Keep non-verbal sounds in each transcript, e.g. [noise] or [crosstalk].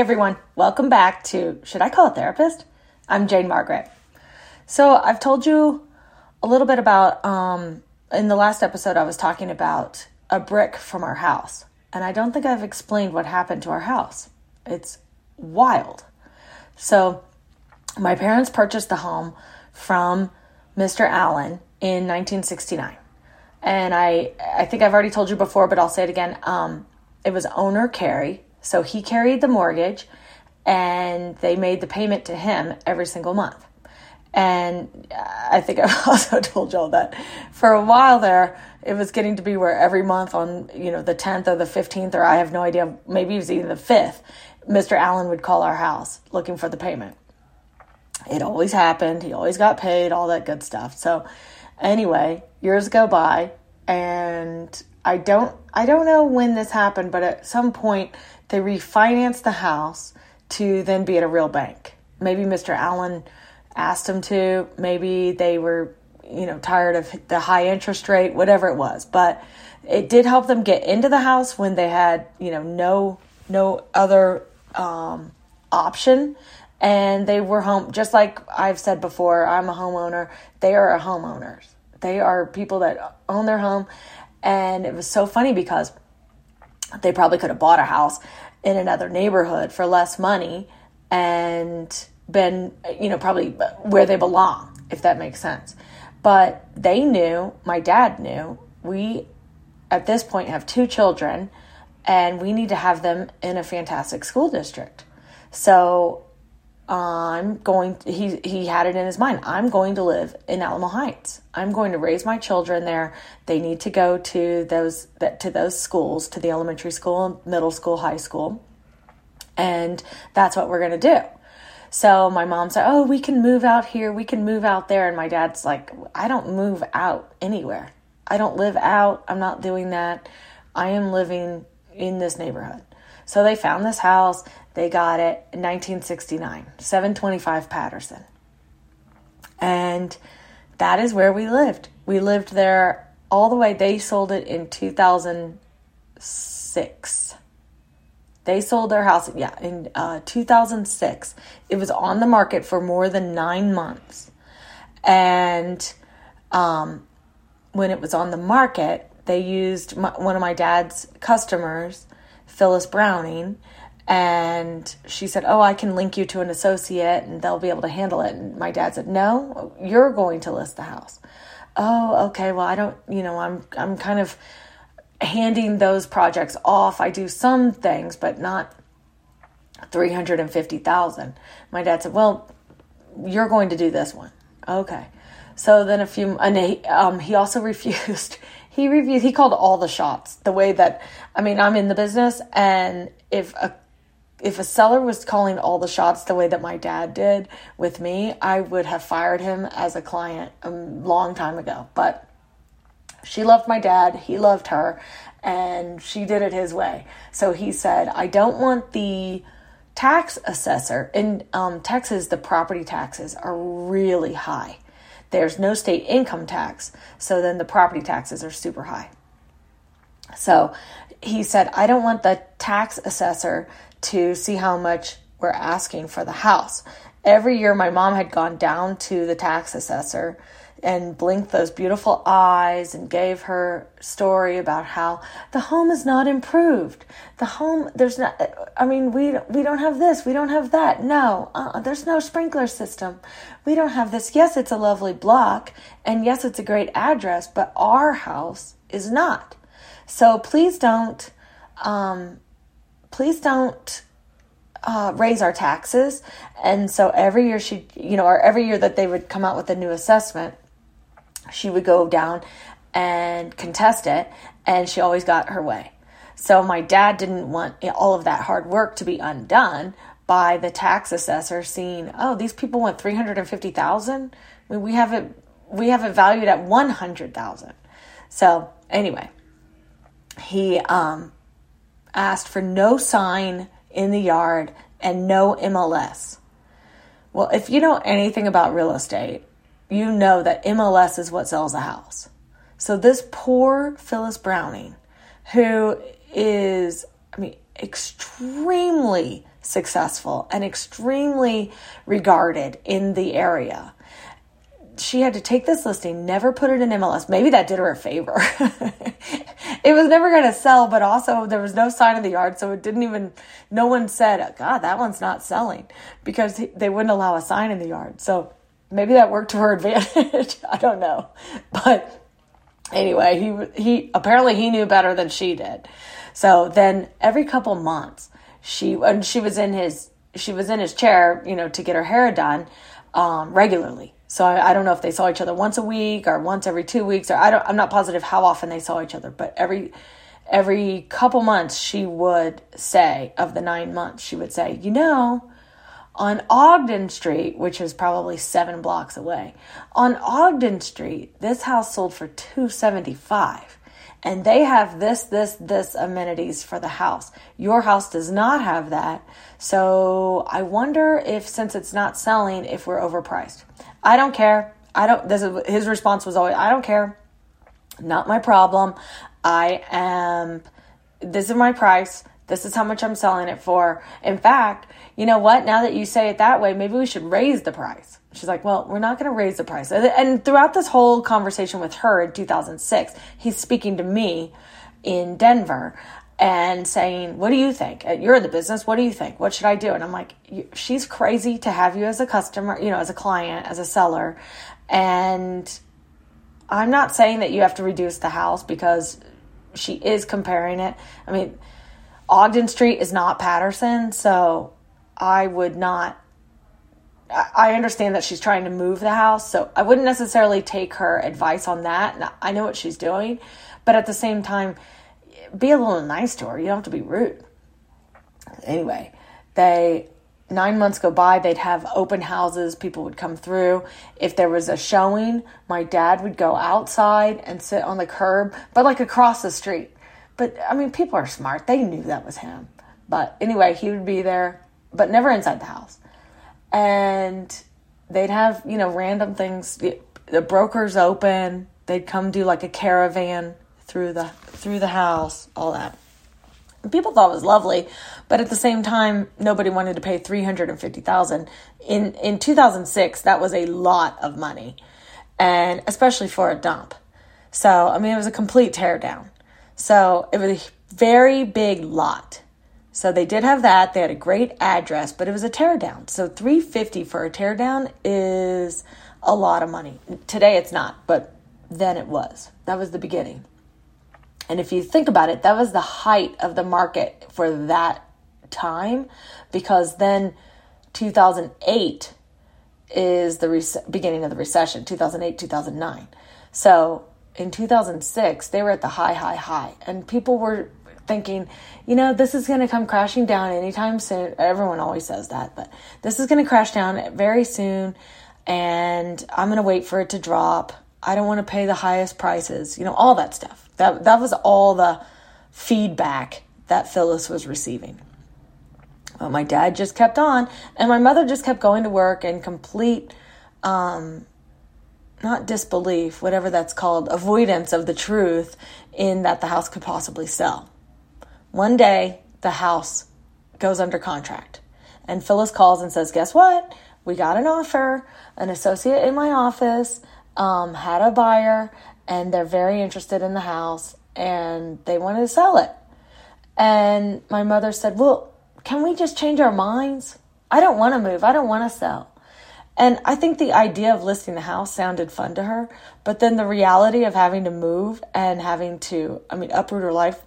Everyone, welcome back to Should I Call a Therapist? I'm Jane Margaret. So, I've told you a little bit about, um, in the last episode, I was talking about a brick from our house. And I don't think I've explained what happened to our house. It's wild. So, my parents purchased the home from Mr. Allen in 1969. And I, I think I've already told you before, but I'll say it again. Um, it was owner carry so he carried the mortgage and they made the payment to him every single month. And uh, I think I've [laughs] also told y'all that for a while there, it was getting to be where every month on, you know, the 10th or the 15th, or I have no idea, maybe it was even the 5th, Mr. Allen would call our house looking for the payment. It always happened. He always got paid, all that good stuff. So, anyway, years go by, and I don't I don't know when this happened, but at some point they refinanced the house to then be at a real bank. Maybe Mr. Allen asked them to, maybe they were, you know, tired of the high interest rate, whatever it was. But it did help them get into the house when they had, you know, no no other um, option and they were home just like I've said before, I'm a homeowner. They are homeowners. They are people that own their home and it was so funny because they probably could have bought a house in another neighborhood for less money and been, you know, probably where they belong, if that makes sense. But they knew, my dad knew, we at this point have two children and we need to have them in a fantastic school district. So I'm going to, he he had it in his mind. I'm going to live in Alamo Heights. I'm going to raise my children there. They need to go to those that to those schools, to the elementary school, middle school, high school. And that's what we're going to do. So my mom said, "Oh, we can move out here. We can move out there." And my dad's like, "I don't move out anywhere. I don't live out. I'm not doing that. I am living in this neighborhood." So they found this house. They got it in 1969, 725 Patterson. And that is where we lived. We lived there all the way. They sold it in 2006. They sold their house, yeah, in uh, 2006. It was on the market for more than nine months. And um, when it was on the market, they used my, one of my dad's customers, Phyllis Browning, and she said, "Oh, I can link you to an associate and they'll be able to handle it." And my dad said, "No, you're going to list the house." Oh, okay. Well, I don't, you know, I'm I'm kind of handing those projects off. I do some things, but not 350,000. My dad said, "Well, you're going to do this one." Okay. So then a few and he, um, he also [laughs] refused he reviewed he called all the shots the way that i mean i'm in the business and if a if a seller was calling all the shots the way that my dad did with me, I would have fired him as a client a long time ago. But she loved my dad, he loved her, and she did it his way. So he said, I don't want the tax assessor. In um, Texas, the property taxes are really high. There's no state income tax, so then the property taxes are super high. So he said, I don't want the tax assessor to see how much we're asking for the house. Every year, my mom had gone down to the tax assessor and blinked those beautiful eyes and gave her story about how the home is not improved. The home, there's not, I mean, we, we don't have this, we don't have that. No, uh, there's no sprinkler system. We don't have this. Yes, it's a lovely block, and yes, it's a great address, but our house is not. So please don't, um, please don't uh, raise our taxes. And so every year she, you know, or every year that they would come out with a new assessment, she would go down and contest it, and she always got her way. So my dad didn't want all of that hard work to be undone by the tax assessor seeing, oh, these people want three hundred and fifty thousand. I mean, we have it, we have it valued at one hundred thousand. So anyway, he um, asked for no sign in the yard and no MLS. Well, if you know anything about real estate, you know that MLS is what sells a house. So this poor Phyllis Browning, who is, I mean, extremely successful and extremely regarded in the area. She had to take this listing, never put it in MLS. Maybe that did her a favor. [laughs] it was never going to sell, but also there was no sign of the yard, so it didn't even, no one said, God, that one's not selling because they wouldn't allow a sign in the yard. So maybe that worked to her [laughs] advantage. I don't know. But anyway, he, he, apparently he knew better than she did. So then every couple months, she and she was in his she was in his chair, you know, to get her hair done um, regularly. So I, I, don't know if they saw each other once a week or once every two weeks, or I don't. I'm not positive how often they saw each other, but every every couple months she would say of the nine months she would say, you know, on Ogden Street, which is probably seven blocks away, on Ogden Street, this house sold for two seventy five and they have this, this, this amenities for the house. Your house does not have that. So I wonder if, since it's not selling, if we're overpriced. I don't care. I don't, this is, his response was always, I don't care. Not my problem. I am, this is my price. This is how much I'm selling it for. In fact, you know what? Now that you say it that way, maybe we should raise the price. She's like, well, we're not going to raise the price. And throughout this whole conversation with her in 2006, he's speaking to me in Denver and saying, What do you think? Uh, you're in the business. What do you think? What should I do? And I'm like, She's crazy to have you as a customer, you know, as a client, as a seller. And I'm not saying that you have to reduce the house because she is comparing it. I mean, Ogden Street is not Patterson. So I would not I understand that she's trying to move the house, so I wouldn't necessarily take her advice on that. I know what she's doing, but at the same time, be a little nice to her. You don't have to be rude. Anyway, they nine months go by, they'd have open houses, people would come through. If there was a showing, my dad would go outside and sit on the curb, but like across the street. But I mean, people are smart. They knew that was him. But anyway, he would be there, but never inside the house and they'd have you know random things. The brokers open. They'd come do like a caravan through the through the house, all that. And people thought it was lovely, but at the same time, nobody wanted to pay three hundred and fifty thousand. In in two thousand six, that was a lot of money, and especially for a dump. So I mean, it was a complete teardown. So it was a very big lot. So they did have that. They had a great address, but it was a teardown. So 350 for a teardown is a lot of money. Today it's not, but then it was. That was the beginning. And if you think about it, that was the height of the market for that time because then 2008 is the rec- beginning of the recession, 2008, 2009. So in 2006, they were at the high, high, high, and people were thinking, you know, this is going to come crashing down anytime soon. Everyone always says that, but this is going to crash down very soon and I'm going to wait for it to drop. I don't want to pay the highest prices, you know, all that stuff. That that was all the feedback that Phyllis was receiving. My dad just kept on, and my mother just kept going to work in complete, um, not disbelief, whatever that's called, avoidance of the truth in that the house could possibly sell. One day, the house goes under contract. And Phyllis calls and says, Guess what? We got an offer. An associate in my office um, had a buyer, and they're very interested in the house, and they wanted to sell it. And my mother said, Well, can we just change our minds? I don't want to move. I don't want to sell. And I think the idea of listing the house sounded fun to her, but then the reality of having to move and having to, I mean, uproot her life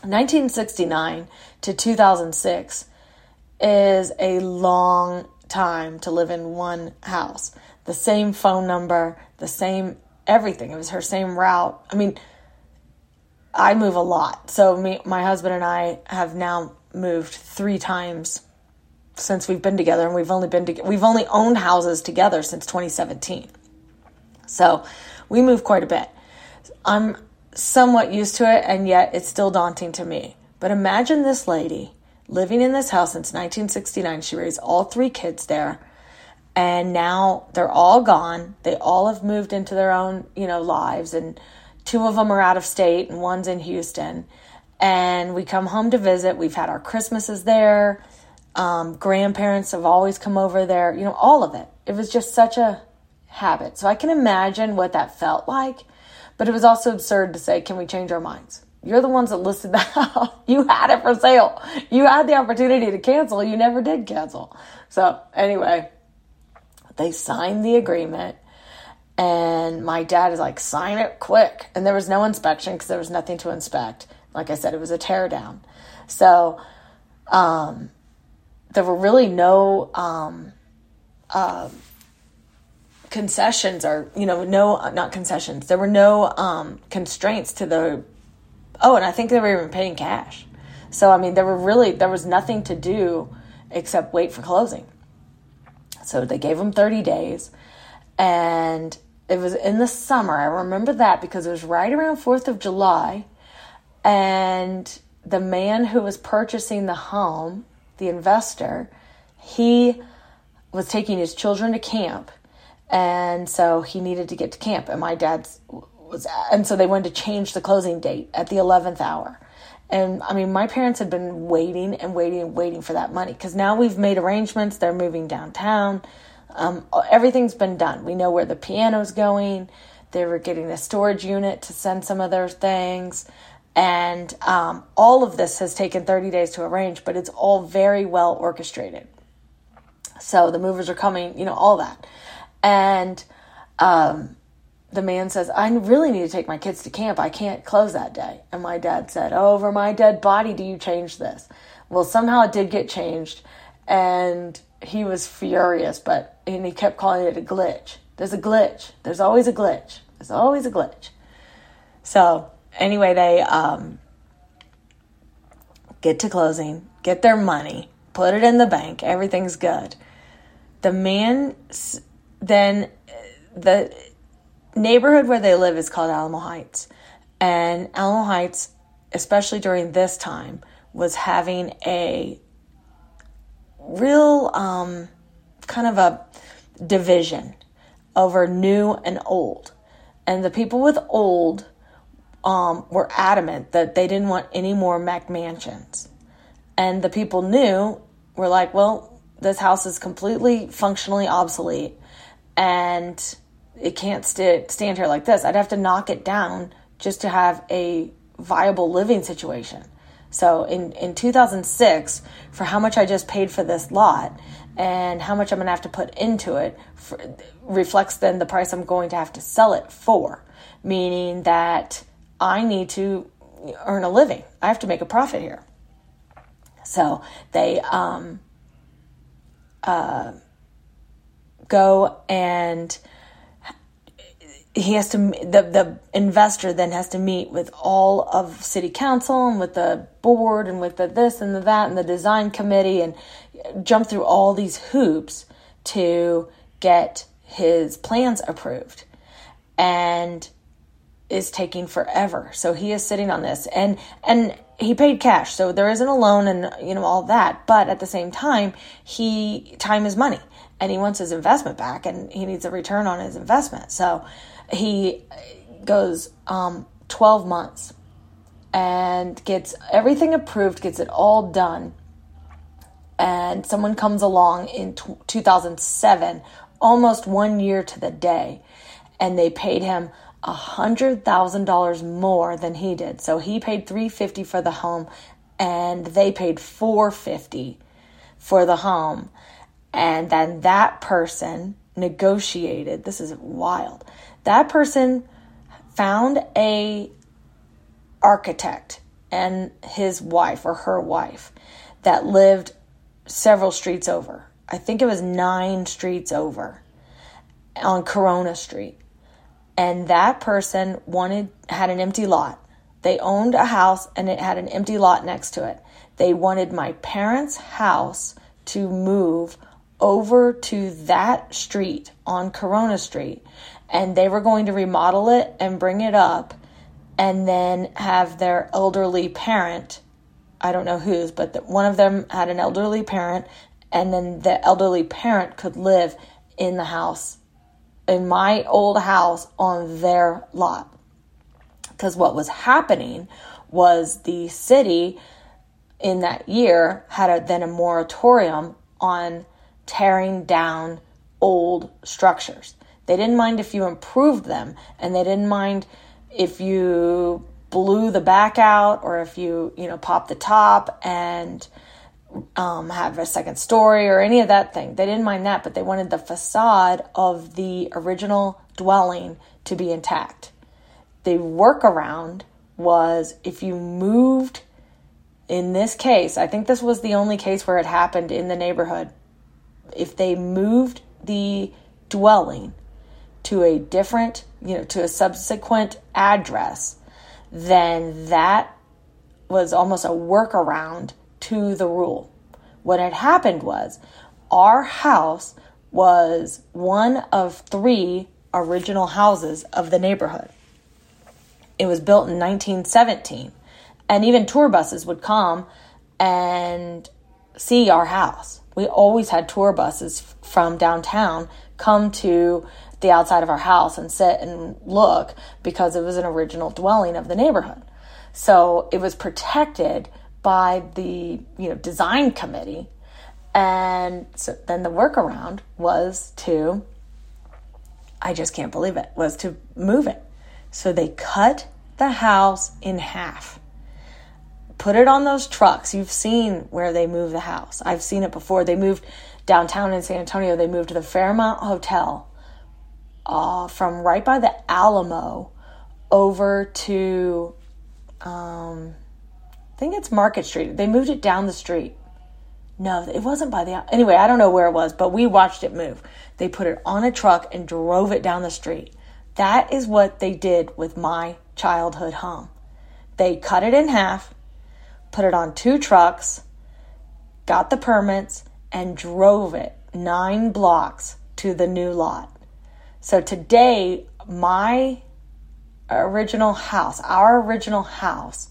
1969 to 2006 is a long time to live in one house. The same phone number, the same everything. It was her same route. I mean, I move a lot. So me my husband and I have now moved 3 times since we've been together and we've only been to, we've only owned houses together since 2017. So, we move quite a bit. I'm somewhat used to it, and yet it's still daunting to me. But imagine this lady living in this house since 1969. She raised all three kids there, and now they're all gone. They all have moved into their own, you know, lives, and two of them are out of state, and one's in Houston. And we come home to visit. We've had our Christmases there. Um, grandparents have always come over there, you know, all of it. It was just such a habit. So I can imagine what that felt like, but it was also absurd to say, can we change our minds? You're the ones that listed [laughs] that out. you had it for sale. You had the opportunity to cancel. You never did cancel. So, anyway, they signed the agreement and my dad is like, sign it quick. And there was no inspection because there was nothing to inspect. Like I said, it was a teardown. So, um, there were really no, um, uh, concessions or, you know, no, not concessions. There were no, um, constraints to the, oh, and I think they were even paying cash. So, I mean, there were really, there was nothing to do except wait for closing. So they gave him 30 days and it was in the summer. I remember that because it was right around 4th of July. And the man who was purchasing the home, the investor, he was taking his children to camp. And so he needed to get to camp. And my dad's was, and so they wanted to change the closing date at the 11th hour. And I mean, my parents had been waiting and waiting and waiting for that money because now we've made arrangements. They're moving downtown. Um, everything's been done. We know where the piano's going. They were getting a storage unit to send some of their things. And um, all of this has taken 30 days to arrange, but it's all very well orchestrated. So the movers are coming, you know, all that. And um, the man says, I really need to take my kids to camp. I can't close that day. And my dad said, Over my dead body, do you change this? Well, somehow it did get changed. And he was furious, but and he kept calling it a glitch. There's a glitch. There's always a glitch. There's always a glitch. So anyway, they um, get to closing, get their money, put it in the bank. Everything's good. The man then the neighborhood where they live is called Alamo Heights, and Alamo Heights, especially during this time, was having a real um, kind of a division over new and old. And the people with old um, were adamant that they didn't want any more McMansions. And the people new were like, well, this house is completely functionally obsolete and it can't st- stand here like this. I'd have to knock it down just to have a viable living situation. So in, in 2006, for how much I just paid for this lot and how much I'm going to have to put into it for, reflects then the price I'm going to have to sell it for, meaning that I need to earn a living. I have to make a profit here. So they um, uh, go and he has to the the investor then has to meet with all of city council and with the board and with the this and the that and the design committee and jump through all these hoops to get his plans approved and is taking forever. So he is sitting on this and and he paid cash. So there isn't a loan and you know all that. But at the same time he time is money and he wants his investment back and he needs a return on his investment. So he goes um, 12 months and gets everything approved, gets it all done. And someone comes along in t- 2007, almost one year to the day, and they paid him a hundred thousand dollars more than he did. So he paid 350 for the home, and they paid 450 for the home. And then that person negotiated. This is wild that person found a architect and his wife or her wife that lived several streets over. I think it was nine streets over on Corona Street. And that person wanted had an empty lot. They owned a house and it had an empty lot next to it. They wanted my parents' house to move over to that street on Corona Street and they were going to remodel it and bring it up and then have their elderly parent i don't know whose but the, one of them had an elderly parent and then the elderly parent could live in the house in my old house on their lot because what was happening was the city in that year had a, then a moratorium on tearing down old structures. They didn't mind if you improved them, and they didn't mind if you blew the back out or if you, you know, popped the top and um, have a second story or any of that thing. They didn't mind that, but they wanted the facade of the original dwelling to be intact. The workaround was if you moved, in this case, I think this was the only case where it happened in the neighborhood. If they moved the dwelling to a different, you know, to a subsequent address, then that was almost a workaround to the rule. What had happened was our house was one of three original houses of the neighborhood. It was built in 1917, and even tour buses would come and see our house. We always had tour buses from downtown come to the outside of our house and sit and look because it was an original dwelling of the neighborhood. So it was protected by the you know design committee and so then the workaround was to I just can't believe it was to move it. So they cut the house in half. Put it on those trucks. You've seen where they move the house. I've seen it before. They moved downtown in San Antonio. They moved to the Fairmont Hotel uh, from right by the Alamo over to um, I think it's Market Street. They moved it down the street. No, it wasn't by the. Anyway, I don't know where it was, but we watched it move. They put it on a truck and drove it down the street. That is what they did with my childhood home. They cut it in half, put it on two trucks, got the permits, and drove it nine blocks to the new lot. So today, my original house, our original house,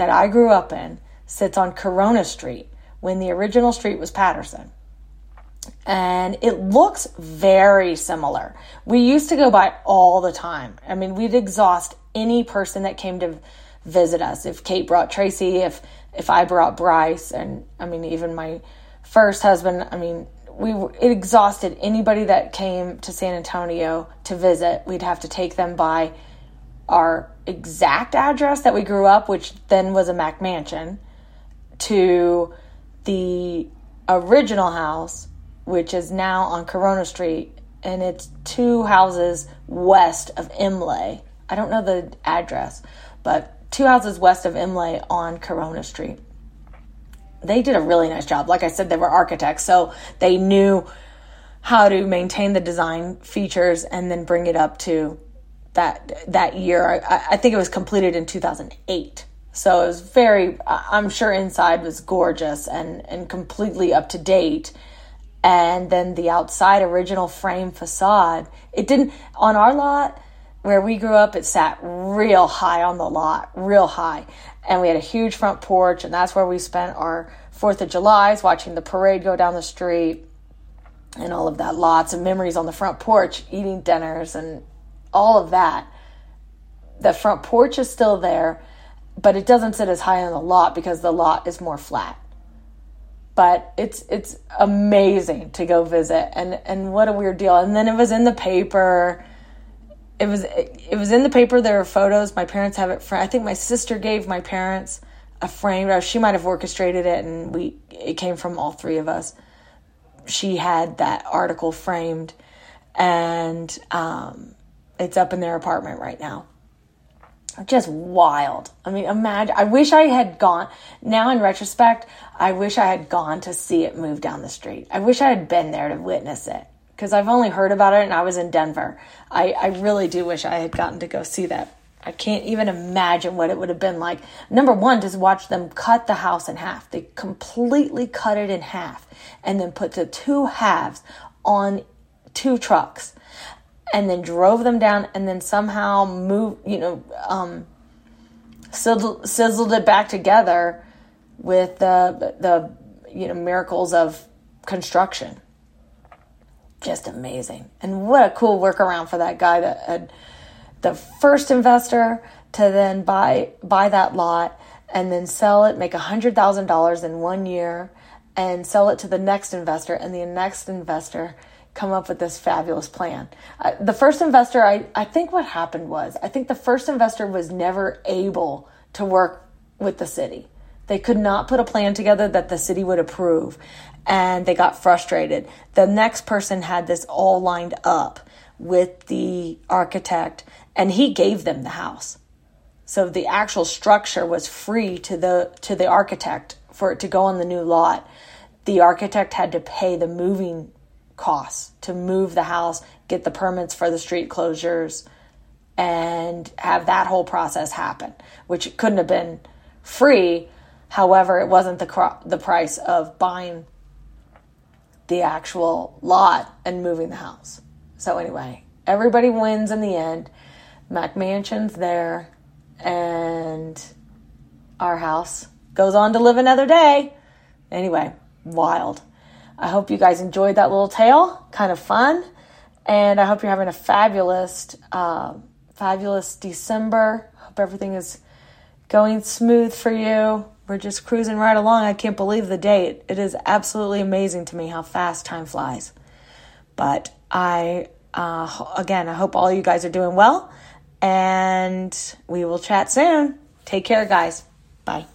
that I grew up in sits on Corona Street when the original street was Patterson. And it looks very similar. We used to go by all the time. I mean, we'd exhaust any person that came to visit us. If Kate brought Tracy, if if I brought Bryce, and I mean, even my first husband, I mean, we it exhausted anybody that came to San Antonio to visit. We'd have to take them by our exact address that we grew up, which then was a McMansion, to the original house, which is now on Corona Street, and it's two houses west of Imlay. I don't know the address, but two houses west of Imlay on Corona Street. They did a really nice job. Like I said, they were architects, so they knew how to maintain the design features and then bring it up to that that year. I, I think it was completed in 2008. So it was very. I'm sure inside was gorgeous and and completely up to date. And then the outside original frame facade. It didn't on our lot where we grew up. It sat real high on the lot, real high, and we had a huge front porch, and that's where we spent our Fourth of July's, watching the parade go down the street and all of that. Lots of memories on the front porch, eating dinners and all of that. The front porch is still there, but it doesn't sit as high on the lot because the lot is more flat. But it's it's amazing to go visit and and what a weird deal. And then it was in the paper. It was it was in the paper. There were photos. My parents have it. I think my sister gave my parents a frame. She might have orchestrated it, and we it came from all three of us. She had that article framed, and um, it's up in their apartment right now. Just wild. I mean, imagine. I wish I had gone. Now, in retrospect, I wish I had gone to see it move down the street. I wish I had been there to witness it because I've only heard about it and I was in Denver. I, I really do wish I had gotten to go see that. I can't even imagine what it would have been like. Number one, just watch them cut the house in half. They completely cut it in half and then put the two halves on two trucks and then drove them down and then somehow moved, you know, um, sizzled, it back together with the, the, you know, miracles of construction. Just amazing. And what a cool workaround for that guy that had the first investor to then buy buy that lot and then sell it, make a $100,000 in one year, and sell it to the next investor, and the next investor come up with this fabulous plan. Uh, the first investor, I, I think what happened was, I think the first investor was never able to work with the city. They could not put a plan together that the city would approve, and they got frustrated. The next person had this all lined up with the architect, and he gave them the house. So the actual structure was free to the to the architect for it to go on the new lot. The architect had to pay the moving costs to move the house, get the permits for the street closures, and have that whole process happen, which couldn't have been free. However, it wasn't the the price of buying the actual lot and moving the house. So anyway, everybody wins in the end. McMansion's there and our house goes on to live another day. Anyway, wild. I hope you guys enjoyed that little tale. Kind of fun. And I hope you're having a fabulous, uh, fabulous December. Hope everything is going smooth for you. We're just cruising right along. I can't believe the date. It is absolutely amazing to me how fast time flies. But I, uh, again, I hope all you guys are doing well and we will chat soon. Take care, guys. Bye.